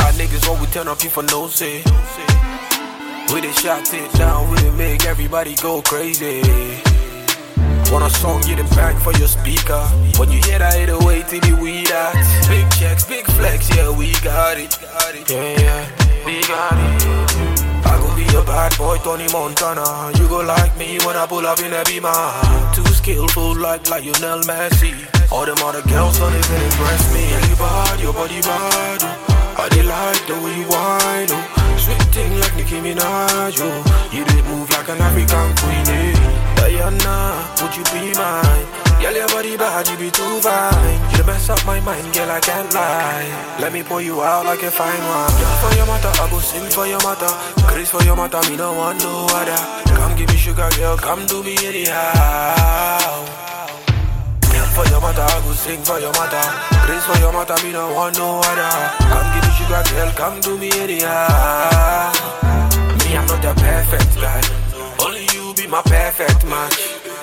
niggas what we turn up you for no say. We the shot it down, we dey make everybody go crazy. Want a song, you the back for your speaker. When you hear that, it'll wait till the weed out. Big checks, big flex, yeah, we got it. Yeah, yeah, we got it. I go be a bad boy, Tony Montana. You go like me when I pull up in a beamer. Too skillful like Lionel Messi. All them other girls don't even impress me. You bad, your body bad. I they like the way you whine. Oh. Sweet thing like Nicki Minaj. Oh. You did move like an African queen. Eh? Diana, would you be mine? Girl, your body bad, you be too fine. You mess up my mind, girl, I can't lie. Let me pour you out like a fine wine. Girl, for your mother, I go sing for your mother. Grace for your mother, me no want no other. Come give me sugar, girl, come do me any anyhow. Sing for your mother. Grace for your mother, me no want no other. Come give me sugar, girl, come do me anyhow. Me, I'm not the perfect guy. Only you be my perfect match.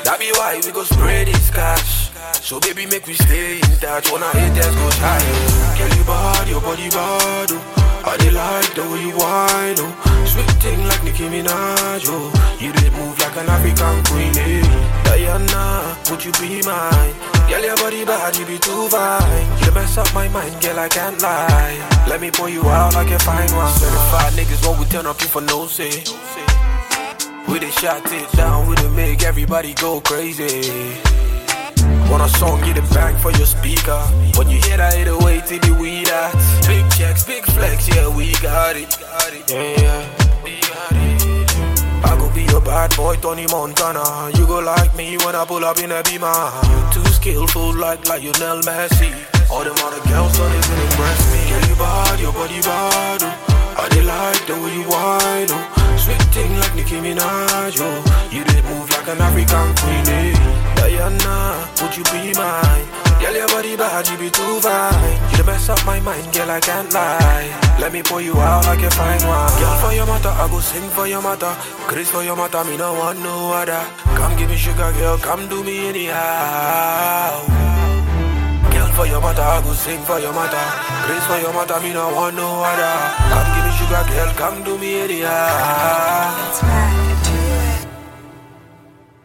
That be why we go spray this cash. So baby, make we stay in touch. I hit haters go oh. Girl, you bad, your body bad. Oh. I dey like the way you whine. Oh. Sweet thing like Nicki Minaj. Oh. You did move like an African queen. Eh? Diana, would you be mine? Girl, your body bad, you be too fine. You mess up my mind, girl, I can't lie. Let me pour you out like a fine wine. Certified niggas won't we turn up you for no say. We dey shot it down, we dey make everybody go crazy. Want a song, get it back for your speaker. When you hear that, it'll wait till the weed out. Big checks, big flex, yeah, we got it. Yeah, boy, Tony Montana. You go like me when I pull up in a beamer. You too skillful like like Lionel Messi. All them other girls don't even impress me. Girl, you bad, your body bad. Oh. I like the way you whine. Oh. Sweet thing like Nicki Minaj. Oh. You did move like an African queen. Eh? Diana, would you be mine? Girl, your body bad, you be too fine. You mess up my mind, girl, I can't lie. Let me pour you out like a fine wine. Girl, for your mother, I go sing for your mother. Grace for your mother, me no want no other. Come give me sugar, girl, come do me anyhow. Girl, for your mother, I go sing for your mother. Grace for your mother, me no want no other. Come give me sugar, girl, come do me anyhow.